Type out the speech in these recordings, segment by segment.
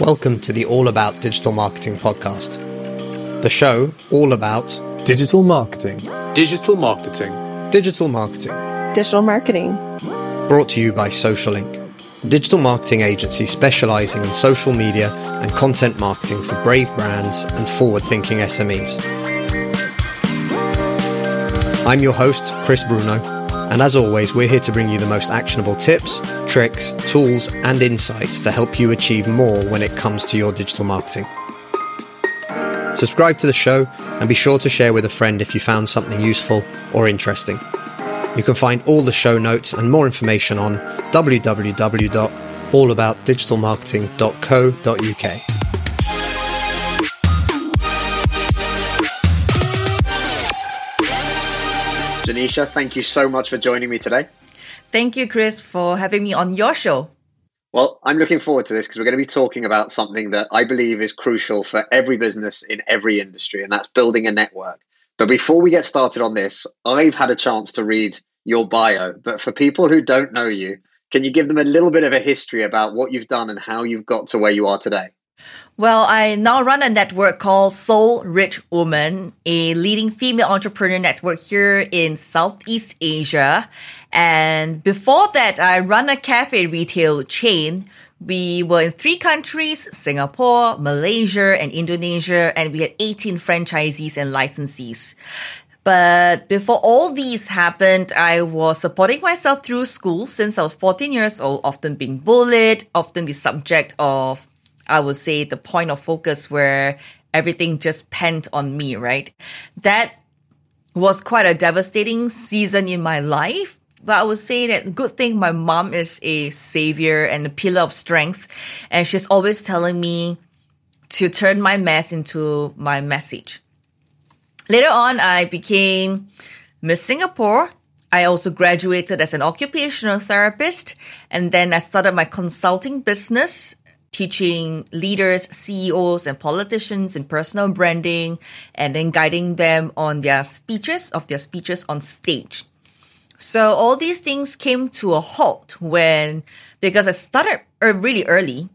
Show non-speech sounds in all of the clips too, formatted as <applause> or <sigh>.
Welcome to the All About Digital Marketing podcast. The show all about Digital marketing. Digital marketing. digital marketing, digital marketing. brought to you by Social Link, a digital marketing agency specializing in social media and content marketing for brave brands and forward-thinking SMEs. I'm your host, Chris Bruno, and as always, we're here to bring you the most actionable tips, tricks, tools, and insights to help you achieve more when it comes to your digital marketing. Subscribe to the show and be sure to share with a friend if you found something useful or interesting. You can find all the show notes and more information on www.allaboutdigitalmarketing.co.uk. Janisha, thank you so much for joining me today. Thank you, Chris, for having me on your show. Well, I'm looking forward to this because we're going to be talking about something that I believe is crucial for every business in every industry, and that's building a network. But before we get started on this, I've had a chance to read your bio. But for people who don't know you, can you give them a little bit of a history about what you've done and how you've got to where you are today? Well, I now run a network called Soul Rich Woman, a leading female entrepreneur network here in Southeast Asia. And before that, I run a cafe retail chain. We were in three countries Singapore, Malaysia, and Indonesia, and we had 18 franchisees and licensees. But before all these happened, I was supporting myself through school since I was 14 years old, often being bullied, often the subject of, I would say, the point of focus where everything just penned on me, right? That was quite a devastating season in my life. But I would say that good thing my mom is a savior and a pillar of strength. And she's always telling me to turn my mess into my message. Later on, I became Miss Singapore. I also graduated as an occupational therapist. And then I started my consulting business, teaching leaders, CEOs, and politicians in personal branding, and then guiding them on their speeches, of their speeches on stage. So all these things came to a halt when, because I started really early,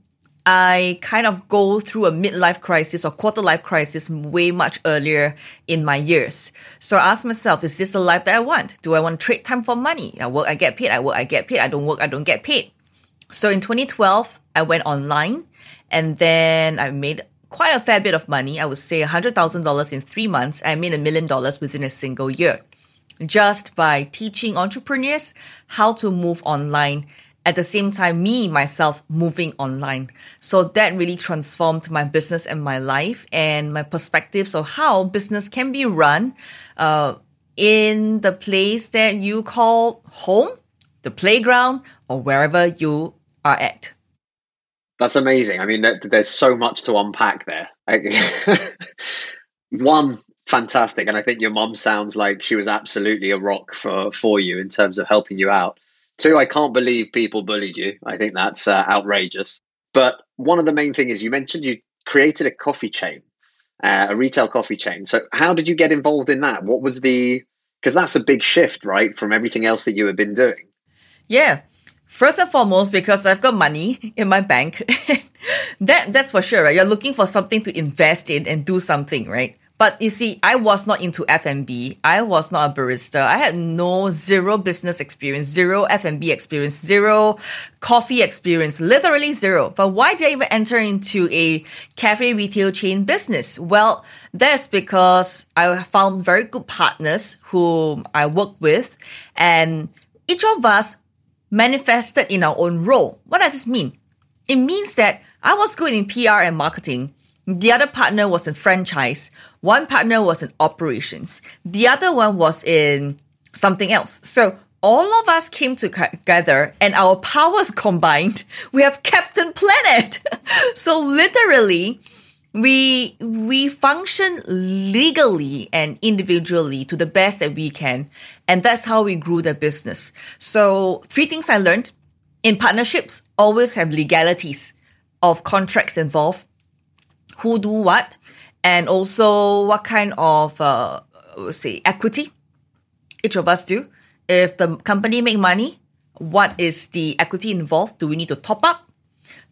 I kind of go through a midlife crisis or quarter life crisis way much earlier in my years. So I asked myself, is this the life that I want? Do I want to trade time for money? I work, I get paid. I work, I get paid. I don't work, I don't get paid. So in 2012, I went online and then I made quite a fair bit of money. I would say $100,000 in three months. I made a million dollars within a single year just by teaching entrepreneurs how to move online at the same time me myself moving online so that really transformed my business and my life and my perspectives of how business can be run uh, in the place that you call home the playground or wherever you are at That's amazing. I mean, there's so much to unpack there. <laughs> One, fantastic, and I think your mom sounds like she was absolutely a rock for for you in terms of helping you out. Two, I can't believe people bullied you. I think that's uh, outrageous. But one of the main thing is you mentioned you created a coffee chain, uh, a retail coffee chain. So how did you get involved in that? What was the because that's a big shift, right, from everything else that you had been doing. Yeah. First and foremost, because I've got money in my bank. <laughs> that that's for sure, right? You're looking for something to invest in and do something, right? But you see, I was not into F&B. I was not a barista. I had no zero business experience, zero F&B experience, zero coffee experience, literally zero. But why did I even enter into a cafe retail chain business? Well, that's because I found very good partners whom I work with and each of us manifested in our own role. What does this mean? It means that I was good in PR and marketing. The other partner was in franchise. One partner was in operations. The other one was in something else. So all of us came together and our powers <laughs> combined, we have Captain Planet. <laughs> so literally, we we function legally and individually to the best that we can and that's how we grew the business. So three things i learned. In partnerships always have legalities of contracts involved. Who do what and also what kind of uh, say equity each of us do. If the company make money what is the equity involved? Do we need to top up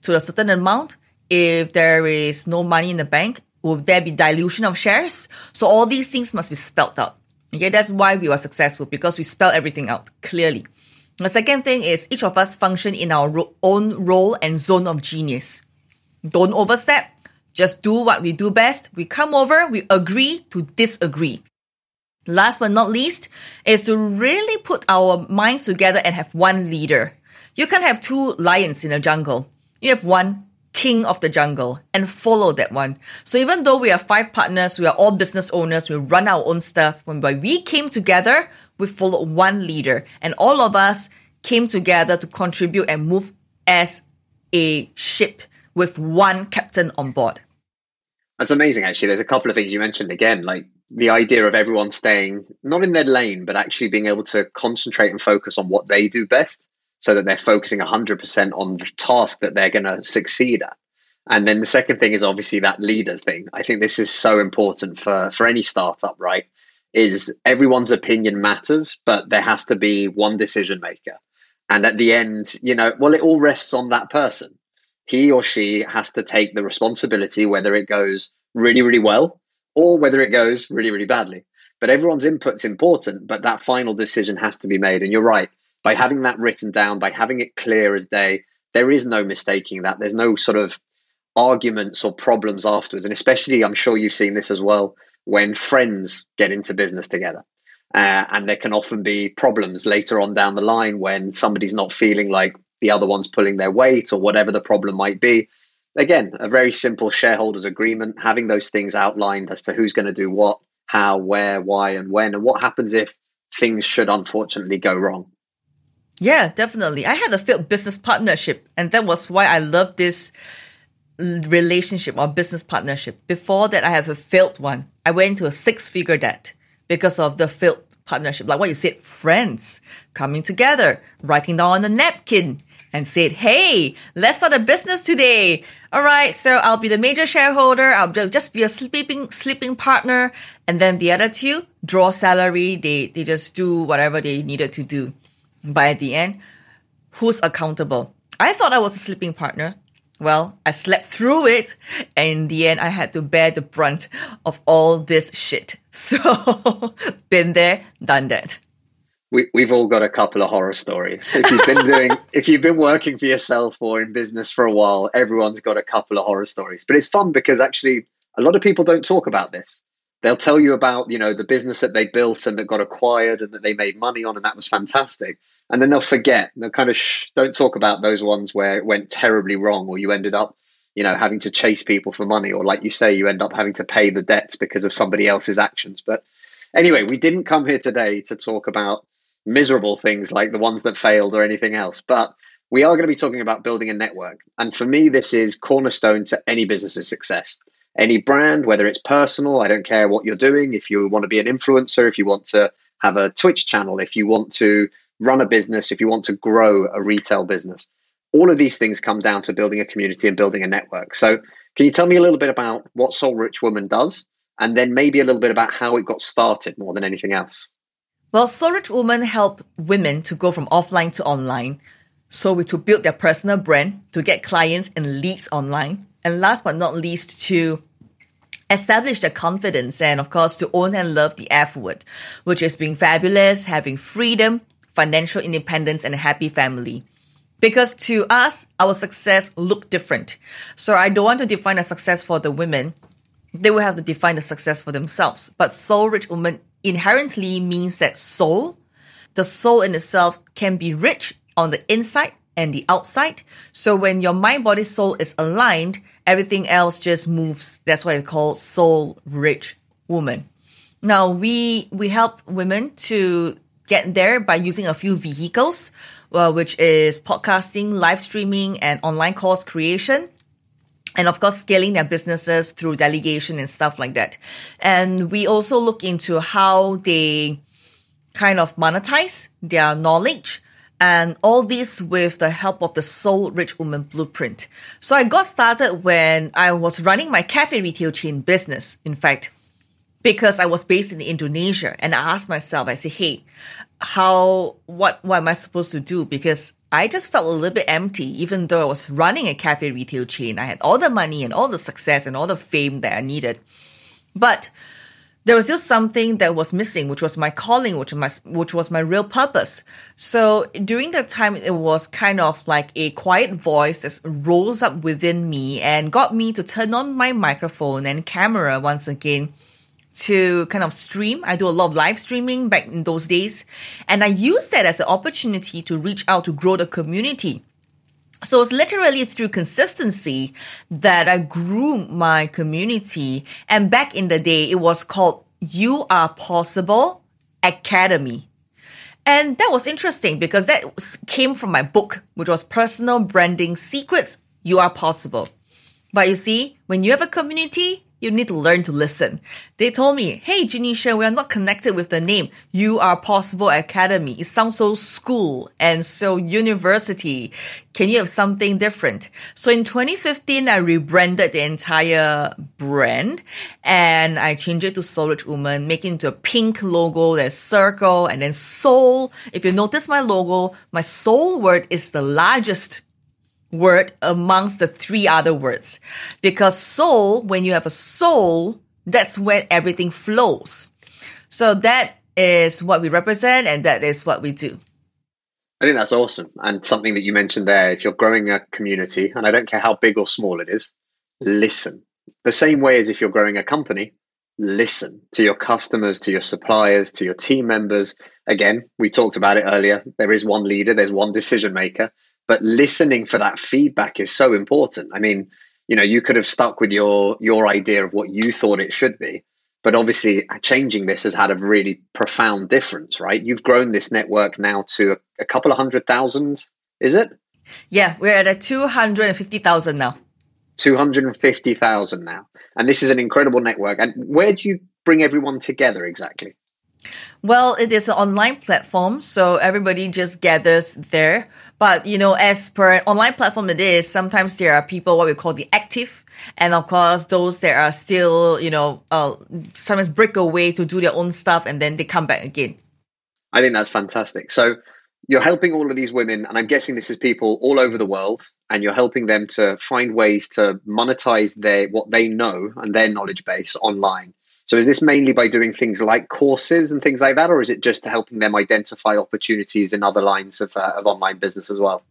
to a certain amount If there is no money in the bank, will there be dilution of shares? So all these things must be spelled out. Okay, that's why we were successful because we spell everything out clearly. The second thing is each of us function in our ro- own role and zone of genius. Don't overstep. Just do what we do best. We come over, we agree to disagree. Last but not least is to really put our minds together and have one leader. You can't have two lions in a jungle. You have one king of the jungle and follow that one. So even though we are five partners, we are all business owners, we run our own stuff. When we came together, we followed one leader and all of us came together to contribute and move as a ship with one captain on board. That's amazing, actually. There's a couple of things you mentioned again, like the idea of everyone staying not in their lane, but actually being able to concentrate and focus on what they do best so that they're focusing 100% on the task that they're going to succeed at. And then the second thing is obviously that leader thing. I think this is so important for, for any startup, right? Is everyone's opinion matters, but there has to be one decision maker. And at the end, you know, well, it all rests on that person. He or she has to take the responsibility, whether it goes really, really well or whether it goes really, really badly. But everyone's input's important, but that final decision has to be made. And you're right by having that written down, by having it clear as day, there is no mistaking that. There's no sort of arguments or problems afterwards. And especially, I'm sure you've seen this as well, when friends get into business together. Uh, and there can often be problems later on down the line when somebody's not feeling like the other one's pulling their weight or whatever the problem might be. Again, a very simple shareholders agreement, having those things outlined as to who's going to do what, how, where, why, and when, and what happens if things should unfortunately go wrong. Yeah, definitely. I had a failed business partnership, and that was why I love this relationship or business partnership. Before that, I have a failed one. I went into a six figure debt because of the failed partnership. Like what you said, friends coming together, writing down on a napkin and said, Hey, let's start a business today. All right. So I'll be the major shareholder. I'll just be a sleeping, sleeping partner. And then the other two draw salary. They, they just do whatever they needed to do. But at the end, who's accountable? I thought I was a sleeping partner. Well, I slept through it, and in the end, I had to bear the brunt of all this shit. <laughs> So, been there, done that. We, we've all got a couple of horror stories. If you've been doing, <laughs> if you've been working for yourself or in business for a while, everyone's got a couple of horror stories. But it's fun because actually, a lot of people don't talk about this they'll tell you about you know the business that they built and that got acquired and that they made money on and that was fantastic. And then they'll forget. They'll kind of don't talk about those ones where it went terribly wrong or you ended up you know having to chase people for money or like you say you end up having to pay the debts because of somebody else's actions. But anyway we didn't come here today to talk about miserable things like the ones that failed or anything else but we are going to be talking about building a network. And for me this is cornerstone to any business's success any brand, whether it's personal, I don't care what you're doing. If you want to be an influencer, if you want to have a Twitch channel, if you want to run a business, if you want to grow a retail business, all of these things come down to building a community and building a network. So, can you tell me a little bit about what Soul Rich Woman does, and then maybe a little bit about how it got started more than anything else? Well, Soul Rich Woman help women to go from offline to online. So, to build their personal brand, to get clients and leads online, and last but not least, to establish the confidence and, of course, to own and love the F word, which is being fabulous, having freedom, financial independence, and a happy family. Because to us, our success look different. So I don't want to define a success for the women. They will have to define the success for themselves. But soul rich woman inherently means that soul, the soul in itself can be rich on the inside and the outside. So when your mind, body, soul is aligned, everything else just moves. That's why it's called soul rich woman. Now we we help women to get there by using a few vehicles, well, which is podcasting, live streaming, and online course creation. And of course, scaling their businesses through delegation and stuff like that. And we also look into how they kind of monetize their knowledge and all this with the help of the Soul Rich Woman Blueprint. So I got started when I was running my cafe retail chain business, in fact, because I was based in Indonesia and I asked myself, I said, hey, how, what, what am I supposed to do? Because I just felt a little bit empty, even though I was running a cafe retail chain. I had all the money and all the success and all the fame that I needed. But there was still something that was missing, which was my calling, which was my, which was my real purpose. So during that time, it was kind of like a quiet voice that rose up within me and got me to turn on my microphone and camera once again to kind of stream. I do a lot of live streaming back in those days. And I used that as an opportunity to reach out to grow the community. So it's literally through consistency that I grew my community. And back in the day, it was called You Are Possible Academy. And that was interesting because that came from my book, which was Personal Branding Secrets You Are Possible. But you see, when you have a community, you need to learn to listen. They told me, hey, Janisha, we are not connected with the name. You are Possible Academy. It sounds so school and so university. Can you have something different? So in 2015, I rebranded the entire brand and I changed it to Soul Rich Woman, making it into a pink logo, there's circle and then soul. If you notice my logo, my soul word is the largest word amongst the three other words. Because soul, when you have a soul, that's when everything flows. So that is what we represent and that is what we do. I think that's awesome. And something that you mentioned there, if you're growing a community, and I don't care how big or small it is, listen. The same way as if you're growing a company, listen to your customers, to your suppliers, to your team members. Again, we talked about it earlier. There is one leader, there's one decision maker but listening for that feedback is so important. I mean, you know, you could have stuck with your your idea of what you thought it should be, but obviously uh, changing this has had a really profound difference, right? You've grown this network now to a, a couple of hundred thousand, is it? Yeah, we're at a 250,000 now. 250,000 now. And this is an incredible network. And where do you bring everyone together exactly? Well, it is an online platform, so everybody just gathers there. But you know, as per an online platform, it is sometimes there are people what we call the active, and of course those that are still you know uh, sometimes break away to do their own stuff, and then they come back again. I think that's fantastic. So you're helping all of these women, and I'm guessing this is people all over the world, and you're helping them to find ways to monetize their what they know and their knowledge base online so is this mainly by doing things like courses and things like that, or is it just helping them identify opportunities in other lines of, uh, of online business as well?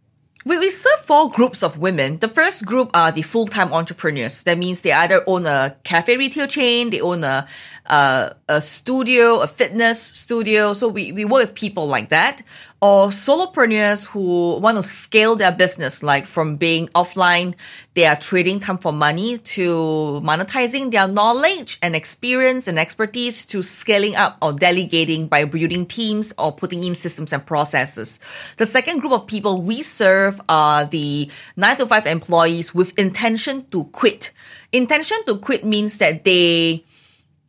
We, serve four groups of women. The first group are the full-time entrepreneurs. That means they either own a cafe retail chain, they own a, uh, a studio, a fitness studio. So we, we work with people like that or solopreneurs who want to scale their business, like from being offline, they are trading time for money to monetizing their knowledge and experience and expertise to scaling up or delegating by building teams or putting in systems and processes. The second group of people we serve are the nine to five employees with intention to quit. Intention to quit means that they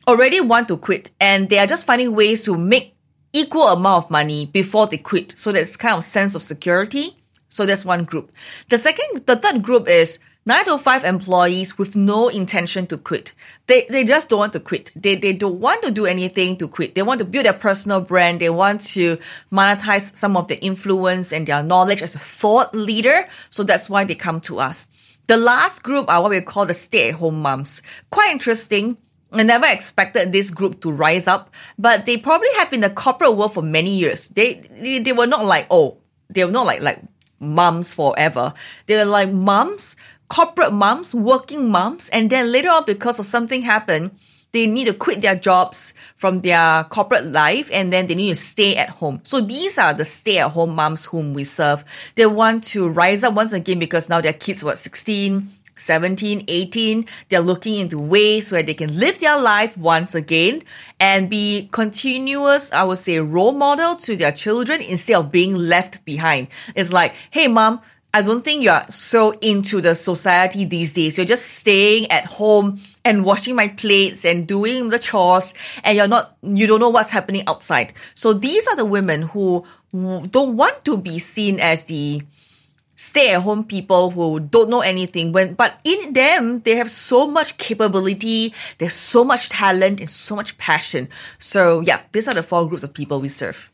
already want to quit and they are just finding ways to make equal amount of money before they quit. So there's kind of sense of security. So that's one group. The second, the third group is nine to five employees with no intention to quit. They, they just don't want to quit. They, they don't want to do anything to quit. They want to build their personal brand. They want to monetize some of their influence and their knowledge as a thought leader. So that's why they come to us. The last group are what we call the stay at home moms. Quite interesting I never expected this group to rise up, but they probably have been the corporate world for many years. They, they, they were not like, oh, they were not like, like moms forever. They were like moms, corporate moms, working moms. And then later on, because of something happened, they need to quit their jobs from their corporate life and then they need to stay at home. So these are the stay at home moms whom we serve. They want to rise up once again because now their kids, were 16, 17, 18, they're looking into ways where they can live their life once again and be continuous, I would say, role model to their children instead of being left behind. It's like, hey, mom, I don't think you're so into the society these days. You're just staying at home and washing my plates and doing the chores and you're not, you don't know what's happening outside. So these are the women who don't want to be seen as the stay at home people who don't know anything when but in them they have so much capability there's so much talent and so much passion so yeah these are the four groups of people we serve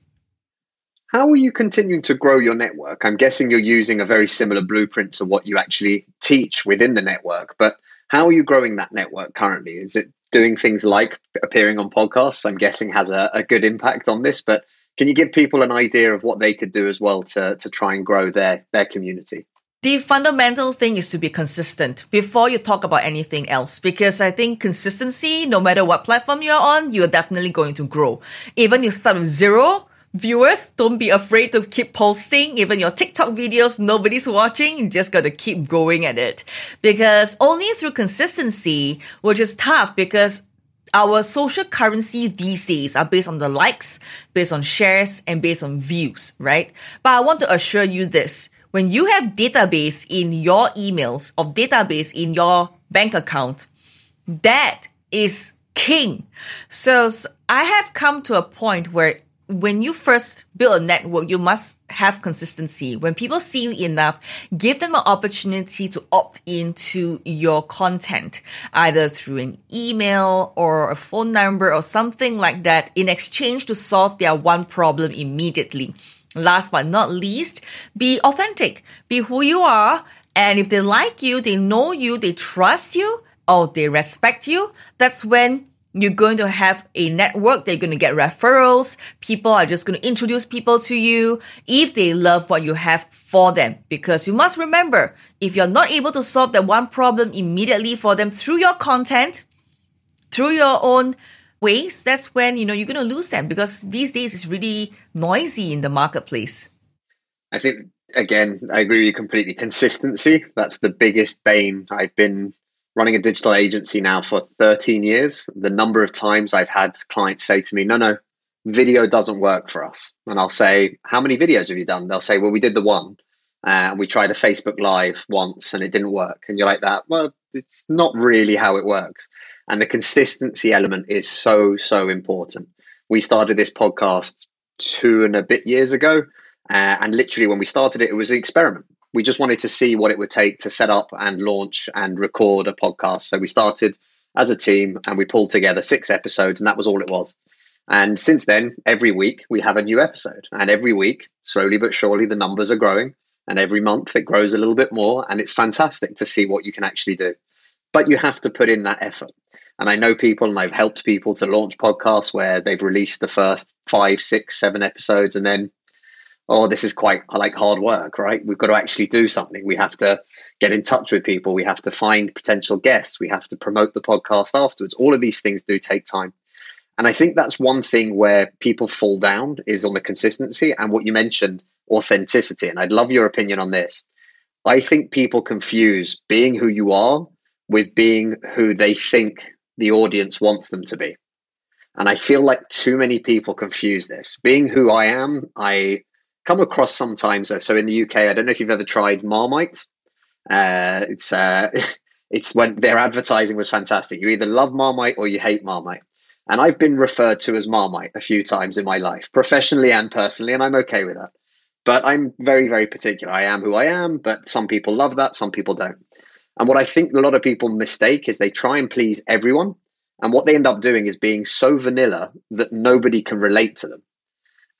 How are you continuing to grow your network? I'm guessing you're using a very similar blueprint to what you actually teach within the network, but how are you growing that network currently? Is it doing things like appearing on podcasts? I'm guessing has a, a good impact on this, but can you give people an idea of what they could do as well to, to try and grow their, their community? The fundamental thing is to be consistent before you talk about anything else because I think consistency, no matter what platform you're on, you're definitely going to grow. Even if you start with zero, viewers, don't be afraid to keep posting. Even your TikTok videos, nobody's watching. You just got to keep going at it. Because only through consistency, which is tough because our social currency these days are based on the likes, based on shares, and based on views, right? But I want to assure you this. When you have database in your emails or database in your bank account, that is king. So I have come to a point where when you first build a network, you must have consistency. When people see you enough, give them an opportunity to opt into your content, either through an email or a phone number or something like that in exchange to solve their one problem immediately. Last but not least, be authentic. Be who you are. And if they like you, they know you, they trust you, or they respect you, that's when you're going to have a network. They're going to get referrals. People are just going to introduce people to you if they love what you have for them. Because you must remember, if you're not able to solve that one problem immediately for them through your content, through your own ways, that's when, you know, you're going to lose them because these days it's really noisy in the marketplace. I think, again, I agree with you completely. Consistency, that's the biggest bane I've been running a digital agency now for 13 years, the number of times I've had clients say to me, no, no, video doesn't work for us. And I'll say, how many videos have you done? They'll say, well, we did the one. Uh, and we tried a Facebook Live once and it didn't work. And you're like that. Well, it's not really how it works. And the consistency element is so, so important. We started this podcast two and a bit years ago. Uh, and literally, when we started it, it was an experiment we just wanted to see what it would take to set up and launch and record a podcast. So we started as a team and we pulled together six episodes, and that was all it was. And since then, every week we have a new episode. And every week, slowly but surely, the numbers are growing. And every month it grows a little bit more. And it's fantastic to see what you can actually do. But you have to put in that effort. And I know people, and I've helped people to launch podcasts where they've released the first five, six, seven episodes, and then oh, this is quite like hard work, right? We've got to actually do something. We have to get in touch with people. We have to find potential guests. We have to promote the podcast afterwards. All of these things do take time. And I think that's one thing where people fall down is on the consistency and what you mentioned, authenticity. And I'd love your opinion on this. I think people confuse being who you are with being who they think the audience wants them to be. And I feel like too many people confuse this. Being who I am, I come across sometimes. So in the UK, I don't know if you've ever tried Marmite. Uh, it's uh, <laughs> it's when their advertising was fantastic. You either love Marmite or you hate Marmite. And I've been referred to as Marmite a few times in my life, professionally and personally, and I'm okay with that. But I'm very, very particular. I am who I am, but some people love that, some people don't. And what I think a lot of people mistake is they try and please everyone. And what they end up doing is being so vanilla that nobody can relate to them.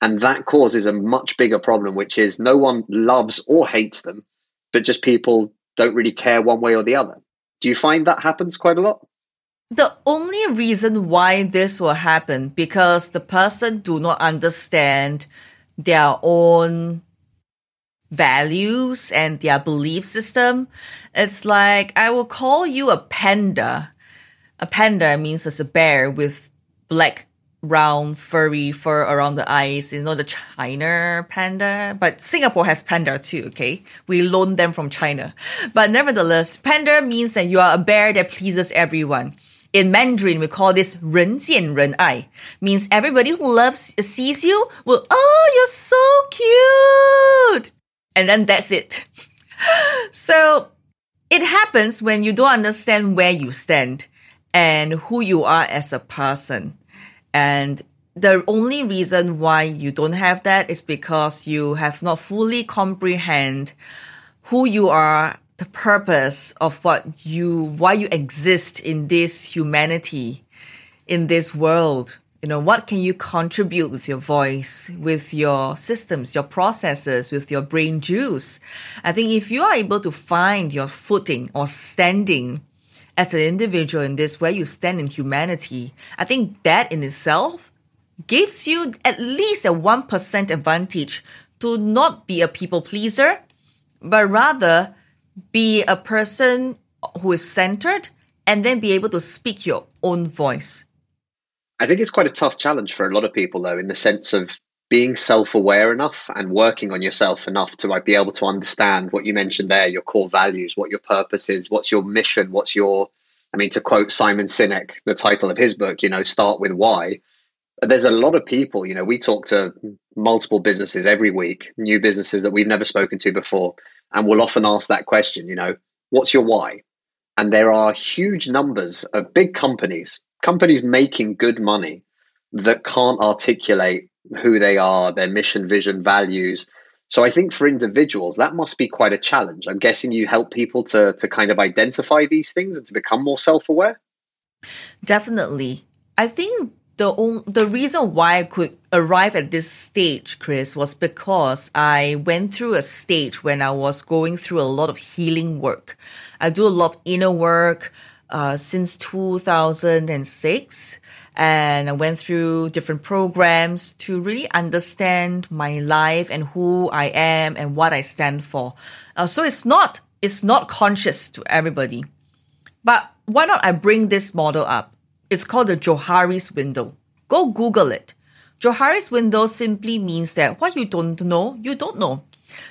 And that causes a much bigger problem, which is no one loves or hates them, but just people don't really care one way or the other. Do you find that happens quite a lot? The only reason why this will happen because the person do not understand their own values and their belief system. It's like I will call you a panda. A panda means it's a bear with black round furry fur around the eyes. You know the china panda? But singapore has panda too okay? We loan them from china. But nevertheless panda means that you are a bear that pleases everyone. In mandarin we call this ren jian ren ai. Means everybody who loves sees you will oh you're so cute! And then that's it. <laughs> So it happens when you don't understand where you stand and who you are as a person. And the only reason why you don't have that is because you have not fully comprehend who you are, the purpose of what you, why you exist in this humanity, in this world. You know, what can you contribute with your voice, with your systems, your processes, with your brain juice? I think if you are able to find your footing or standing as an individual in this, where you stand in humanity, I think that in itself gives you at least a 1% advantage to not be a people pleaser, but rather be a person who is centered and then be able to speak your own voice. I think it's quite a tough challenge for a lot of people, though, in the sense of being self-aware enough and working on yourself enough to like be able to understand what you mentioned there, your core values, what your purpose is, what's your mission, what's your I mean, to quote Simon Sinek, the title of his book, you know, start with why. There's a lot of people, you know, we talk to multiple businesses every week, new businesses that we've never spoken to before, and we'll often ask that question, you know, what's your why? And there are huge numbers of big companies, companies making good money that can't articulate who they are, their mission, vision, values. So I think for individuals, that must be quite a challenge. I'm guessing you help people to to kind of identify these things and to become more self-aware. Definitely. I think the only, the reason why I could arrive at this stage, Chris, was because I went through a stage when I was going through a lot of healing work. I do a lot of inner work uh, since 2006 and I went through different programs to really understand my life and who I am and what I stand for. Uh, so it's not it's not conscious to everybody. But why not I bring this model up? It's called the Johari's window. Go Google it. Johari's window simply means that what you don't know, you don't know.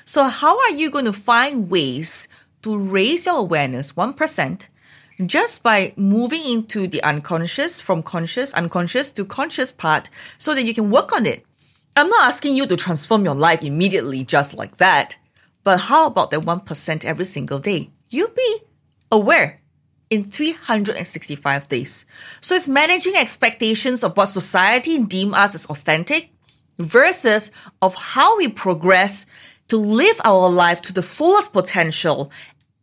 So how are you going to find ways to raise your awareness 1% just by moving into the unconscious from conscious, unconscious to conscious part so that you can work on it. I'm not asking you to transform your life immediately just like that, but how about that 1% every single day? You be aware in 365 days. So it's managing expectations of what society deem us as authentic versus of how we progress to live our life to the fullest potential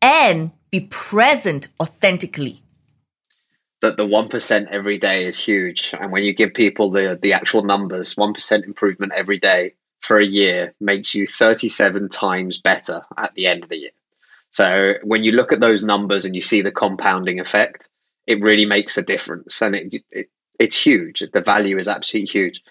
and be present authentically. That the 1% every day is huge. And when you give people the the actual numbers 1% improvement every day for a year makes you 37 times better at the end of the year. So when you look at those numbers and you see the compounding effect it really makes a difference. And it, it it's huge. The value is absolutely huge.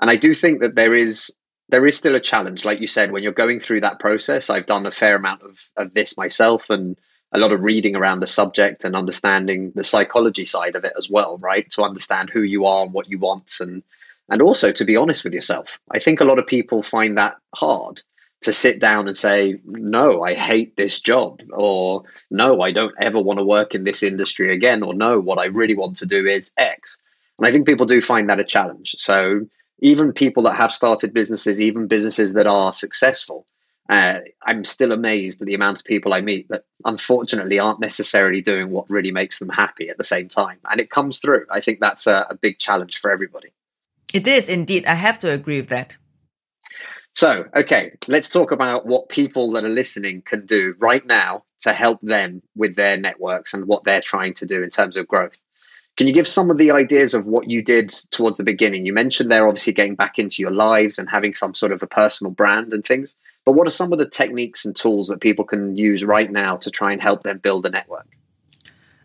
And i do think that there is there is still a challenge. Like you said when you're going through that process i've done a fair amount of, of this myself and a lot of reading around the subject and understanding the psychology side of it as well, right? To understand who you are and what you want and and also to be honest with yourself. I think a lot of people find that hard to sit down and say, no, I hate this job, or no, I don't ever want to work in this industry again, or no, what I really want to do is X. And I think people do find that a challenge. So even people that have started businesses, even businesses that are successful, uh, I'm still amazed at the amount of people I meet that unfortunately aren't necessarily doing what really makes them happy at the same time. And it comes through. I think that's a, a big challenge for everybody. It is indeed. I have to agree with that. So, okay, let's talk about what people that are listening can do right now to help them with their networks and what they're trying to do in terms of growth. Can you give some of the ideas of what you did towards the beginning? You mentioned they're obviously getting back into your lives and having some sort of a personal brand and things. But what are some of the techniques and tools that people can use right now to try and help them build a network?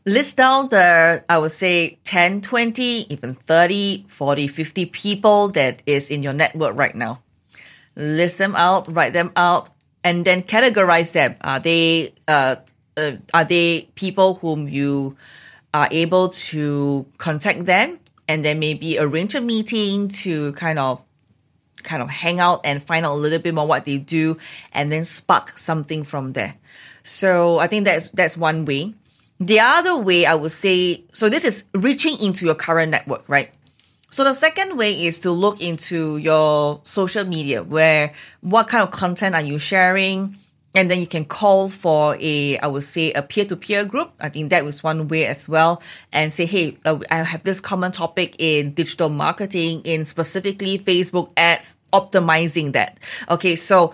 List down the, I would say 10, 20, even 30, 40, 50 people that is in your network right now. List them out, write them out, and then categorize them. Are they, uh, uh, are they people whom you are able to contact them and then maybe arrange a meeting to kind of kind of hang out and find out a little bit more what they do and then spark something from there. So I think that's that's one way. The other way I would say so this is reaching into your current network, right? So the second way is to look into your social media where what kind of content are you sharing? And then you can call for a i would say a peer-to-peer group. I think that was one way as well. And say hey uh, i have this common topic in digital marketing in specifically facebook ads optimizing that. Okay so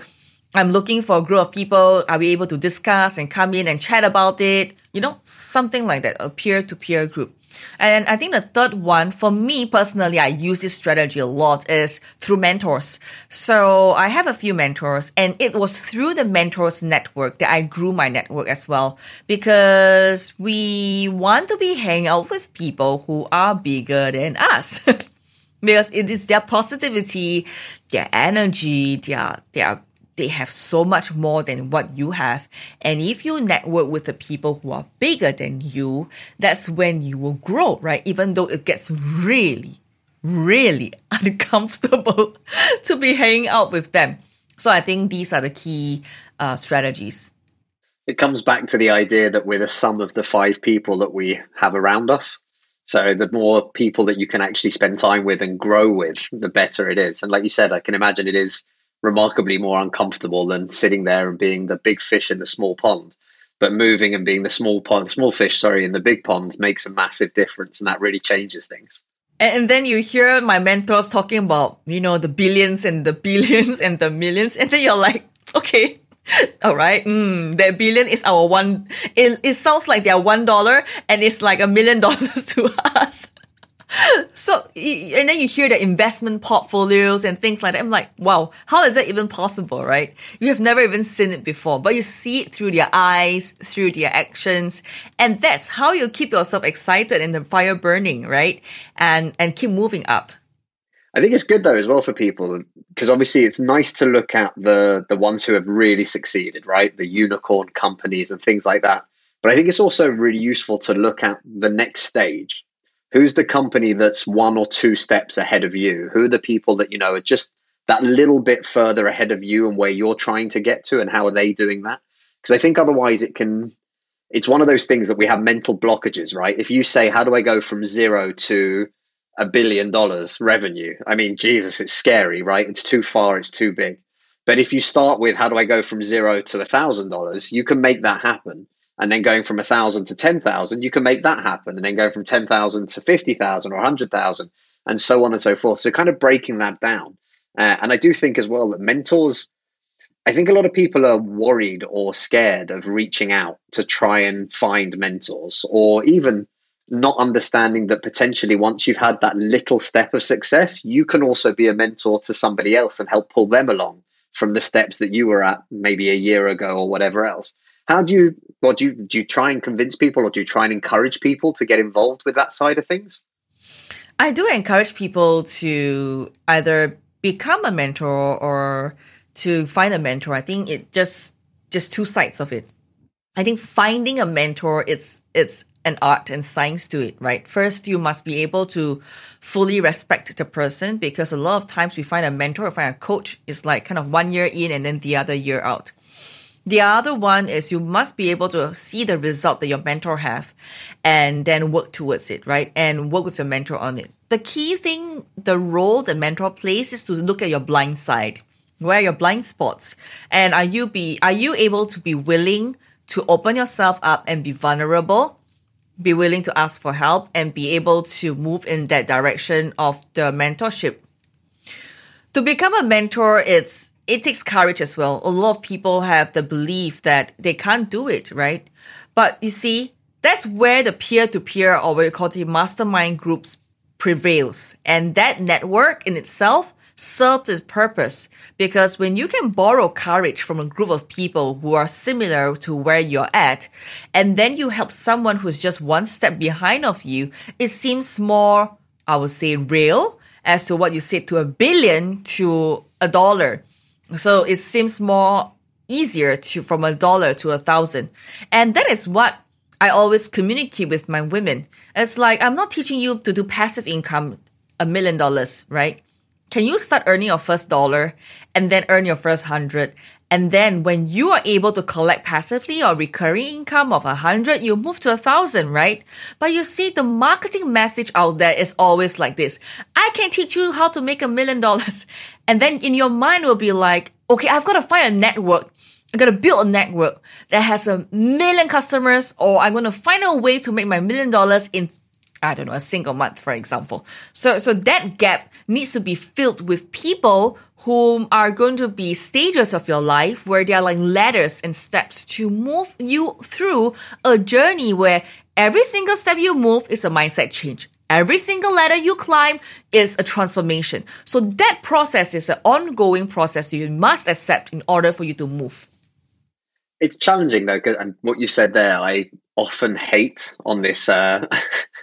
i'm looking for a group of people. Are we able to discuss and come in and chat about it you know, something like that, a peer to peer group. And I think the third one, for me personally, I use this strategy a lot is through mentors. So I have a few mentors and it was through the mentors network that I grew my network as well because we want to be hanging out with people who are bigger than us. <laughs> because it is their positivity, their energy, their, their they have so much more than what you have. And if you network with the people who are bigger than you, that's when you will grow, right? Even though it gets really, really <laughs> uncomfortable <laughs> to be hanging out with them. So I think these are the key uh, strategies. It comes back to the idea that we're the sum of the five people that we have around us. So the more people that you can actually spend time with and grow with, the better it is. And like you said, I can imagine it is remarkably more uncomfortable than sitting there and being the big fish in the small pond. But moving and being the small pond, small fish, sorry, in the big pond makes a massive difference, and that really changes things. And then you hear my mentors talking about, you know, the billions and the billions and the millions, and then you're like, okay, <laughs> all right, mm, that billion is our one. It, it sounds like they're one dollar, and it's like a million dollars <laughs> to us <laughs> so and then you hear the investment portfolios and things like that. I'm like, wow, how is that even possible, right? You have never even seen it before, but you see it through their eyes, through their actions, and that's how you keep yourself excited and the fire burning, right? And and keep moving up. I think it's good though as well for people because obviously it's nice to look at the the ones who have really succeeded, right? The unicorn companies and things like that. But I think it's also really useful to look at the next stage who's the company that's one or two steps ahead of you? Who are the people that you know are just that little bit further ahead of you and where you're trying to get to, and how are they doing that? Because I think otherwise it can. It's one of those things that we have mental blockages, right? If you say, "How do I go from zero to a billion dollars revenue?" I mean, Jesus, it's scary, right? It's too far, it's too big. But if you start with, "How do I go from zero to a thousand dollars?" You can make that happen and then going from a thousand to ten thousand, you can make that happen, and then going from ten thousand to fifty thousand or hundred thousand, and so on and so forth. So kind of breaking that down, uh, and I do think as well that mentors. I think a lot of people are worried or scared of reaching out to try and find mentors, or even not understanding that potentially once you've had that little step of success, you can also be a mentor to somebody else and help pull them along from the steps that you were at maybe a year ago or whatever else. How do you, well, do you, do you try and convince people or do you try and encourage people to get involved with that side of things? I do encourage people to either become a mentor or to find a mentor. I think it just, just two sides of it. I think finding a mentor, it's, it's an art and science to it, right? First, you must be able to fully respect the person because a lot of times we find a mentor or find a coach is like kind of one year in and then the other year out. The other one is you must be able to see the result that your mentor have and then work towards it, right? And work with your mentor on it. The key thing, the role the mentor plays is to look at your blind side. Where are your blind spots? And are you be are you able to be willing to open yourself up and be vulnerable? Be willing to ask for help and be able to move in that direction of the mentorship. To become a mentor, it's it takes courage as well. A lot of people have the belief that they can't do it, right? But you see, that's where the peer to peer or what we call the mastermind groups prevails. And that network in itself serves its purpose because when you can borrow courage from a group of people who are similar to where you're at, and then you help someone who's just one step behind of you, it seems more, I would say, real as to what you said to a billion to a dollar. So it seems more easier to from a dollar to a thousand. And that is what I always communicate with my women. It's like I'm not teaching you to do passive income a million dollars, right? Can you start earning your first dollar and then earn your first hundred and then when you are able to collect passively or recurring income of a hundred, you move to a thousand, right? But you see, the marketing message out there is always like this. I can teach you how to make a million dollars. <laughs> And then in your mind will be like, okay, I've got to find a network. I'm going to build a network that has a million customers or I'm going to find a way to make my million dollars in I don't know, a single month, for example. So, so that gap needs to be filled with people whom are going to be stages of your life where they are like ladders and steps to move you through a journey where every single step you move is a mindset change. Every single ladder you climb is a transformation. So that process is an ongoing process you must accept in order for you to move. It's challenging though, and what you said there, I often hate on this. Uh, <laughs>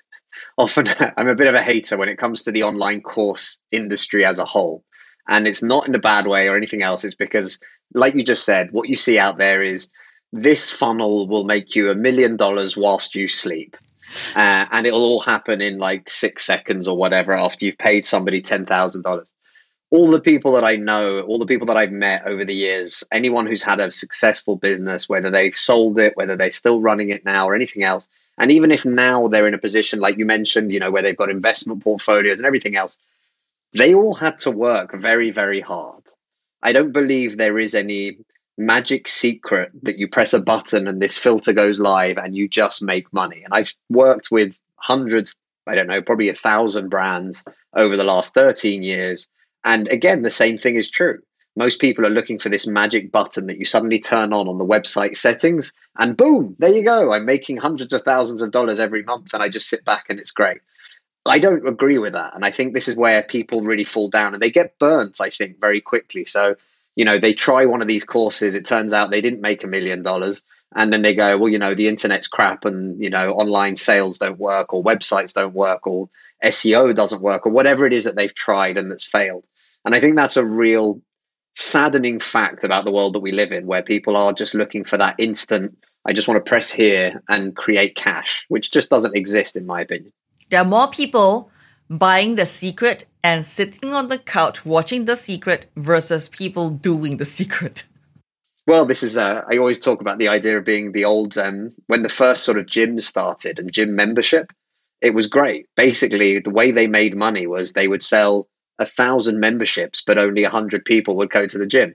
often, <laughs> I'm a bit of a hater when it comes to the online course industry as a whole and it's not in a bad way or anything else. It's because, like you just said, what you see out there is this funnel will make you a million dollars whilst you sleep. Uh, and it'll all happen in like six seconds or whatever after you've paid somebody $10,000. All the people that I know, all the people that I've met over the years, anyone who's had a successful business, whether they've sold it, whether they're still running it now or anything else, and even if now they're in a position like you mentioned, you know, where they've got investment portfolios and everything else, they all had to work very, very hard. I don't believe there is any magic secret that you press a button and this filter goes live and you just make money. And I've worked with hundreds, I don't know, probably a thousand brands over the last 13 years. And again, the same thing is true. Most people are looking for this magic button that you suddenly turn on on the website settings, and boom, there you go. I'm making hundreds of thousands of dollars every month, and I just sit back and it's great. I don't agree with that. And I think this is where people really fall down and they get burnt, I think, very quickly. So, you know, they try one of these courses, it turns out they didn't make a million dollars. And then they go, well, you know, the internet's crap and, you know, online sales don't work or websites don't work or SEO doesn't work or whatever it is that they've tried and that's failed. And I think that's a real saddening fact about the world that we live in, where people are just looking for that instant, I just want to press here and create cash, which just doesn't exist, in my opinion. There are more people buying The Secret and sitting on the couch watching The Secret versus people doing The Secret. Well, this is, uh, I always talk about the idea of being the old, um, when the first sort of gyms started and gym membership, it was great. Basically, the way they made money was they would sell a thousand memberships, but only a hundred people would go to the gym.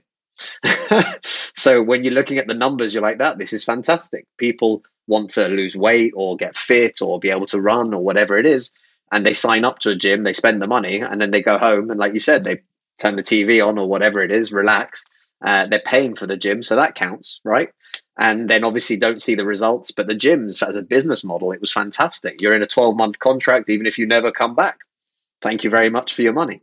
<laughs> so when you're looking at the numbers, you're like, that, this is fantastic. People want to lose weight or get fit or be able to run or whatever it is. And they sign up to a gym, they spend the money, and then they go home. And like you said, they turn the TV on or whatever it is, relax. Uh, they're paying for the gym, so that counts, right? And then obviously don't see the results. But the gyms, as a business model, it was fantastic. You're in a 12 month contract, even if you never come back. Thank you very much for your money.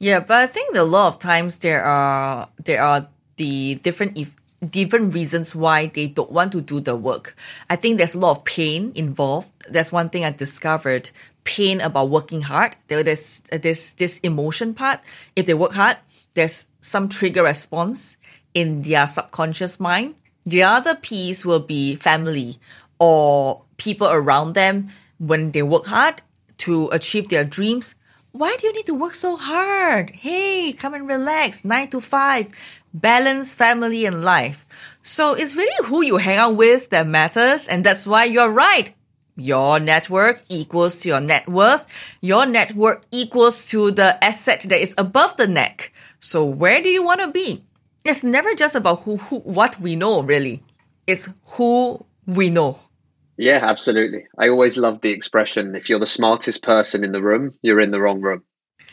Yeah, but I think a lot of times there are there are the different if, different reasons why they don't want to do the work. I think there's a lot of pain involved. That's one thing I discovered. Pain about working hard. There's this this emotion part. If they work hard, there's some trigger response in their subconscious mind. The other piece will be family or people around them when they work hard to achieve their dreams. Why do you need to work so hard? Hey, come and relax. Nine to five balance family and life. So it's really who you hang out with that matters, and that's why you're right. Your network equals to your net worth. Your network equals to the asset that is above the neck. So where do you want to be? It's never just about who, who what we know, really. It's who we know. Yeah, absolutely. I always love the expression if you're the smartest person in the room, you're in the wrong room.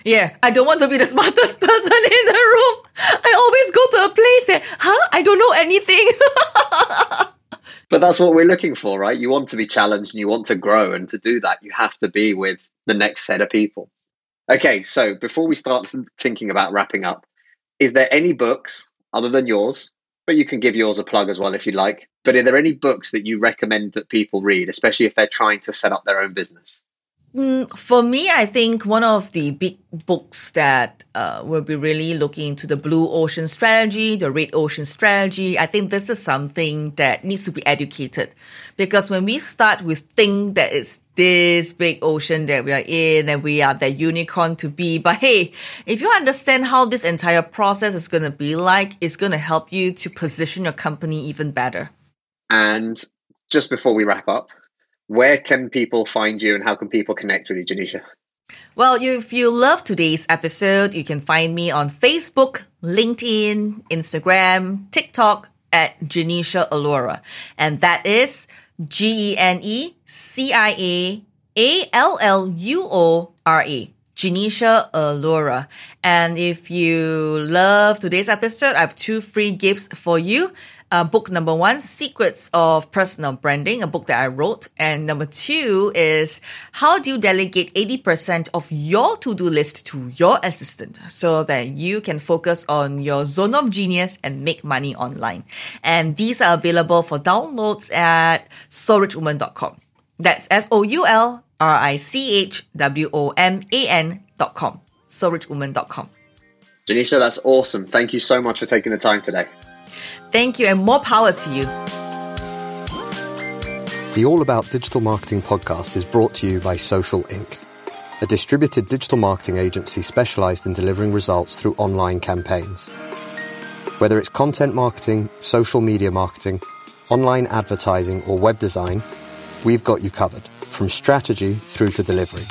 Yeah, I don't want to be the <laughs> smartest person in the room. I always go to a place that, huh? I don't know anything. <laughs> but that's what we're looking for, right? You want to be challenged and you want to grow. And to do that, you have to be with the next set of people. Okay, so before we start thinking about wrapping up, is there any books other than yours? But you can give yours a plug as well if you'd like. But are there any books that you recommend that people read, especially if they're trying to set up their own business? Mm, for me, I think one of the big books that uh, will be really looking into the blue ocean strategy, the red ocean strategy. I think this is something that needs to be educated because when we start with think that it's this big ocean that we are in and we are the unicorn to be, but hey, if you understand how this entire process is going to be like, it's going to help you to position your company even better. And just before we wrap up, where can people find you and how can people connect with you, Genecia? Well, if you love today's episode, you can find me on Facebook, LinkedIn, Instagram, TikTok at Genecia Alluora. And that is G E N E C I A A L L U O R A. Genecia Alluora. And if you love today's episode, I have two free gifts for you. Uh, book number one, Secrets of Personal Branding, a book that I wrote. And number two is How do you delegate 80% of your to do list to your assistant so that you can focus on your zone of genius and make money online? And these are available for downloads at soulrichwoman.com. That's S O U L R I C H W O M A N dot com. Soulrichwoman.com. Genecia, that's awesome. Thank you so much for taking the time today. Thank you and more power to you. The All About Digital Marketing podcast is brought to you by Social Inc., a distributed digital marketing agency specialized in delivering results through online campaigns. Whether it's content marketing, social media marketing, online advertising, or web design, we've got you covered from strategy through to delivery.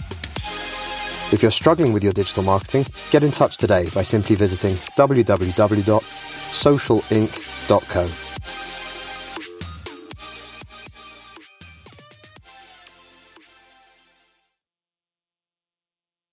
If you're struggling with your digital marketing, get in touch today by simply visiting www.socialinc.com socialinc.co.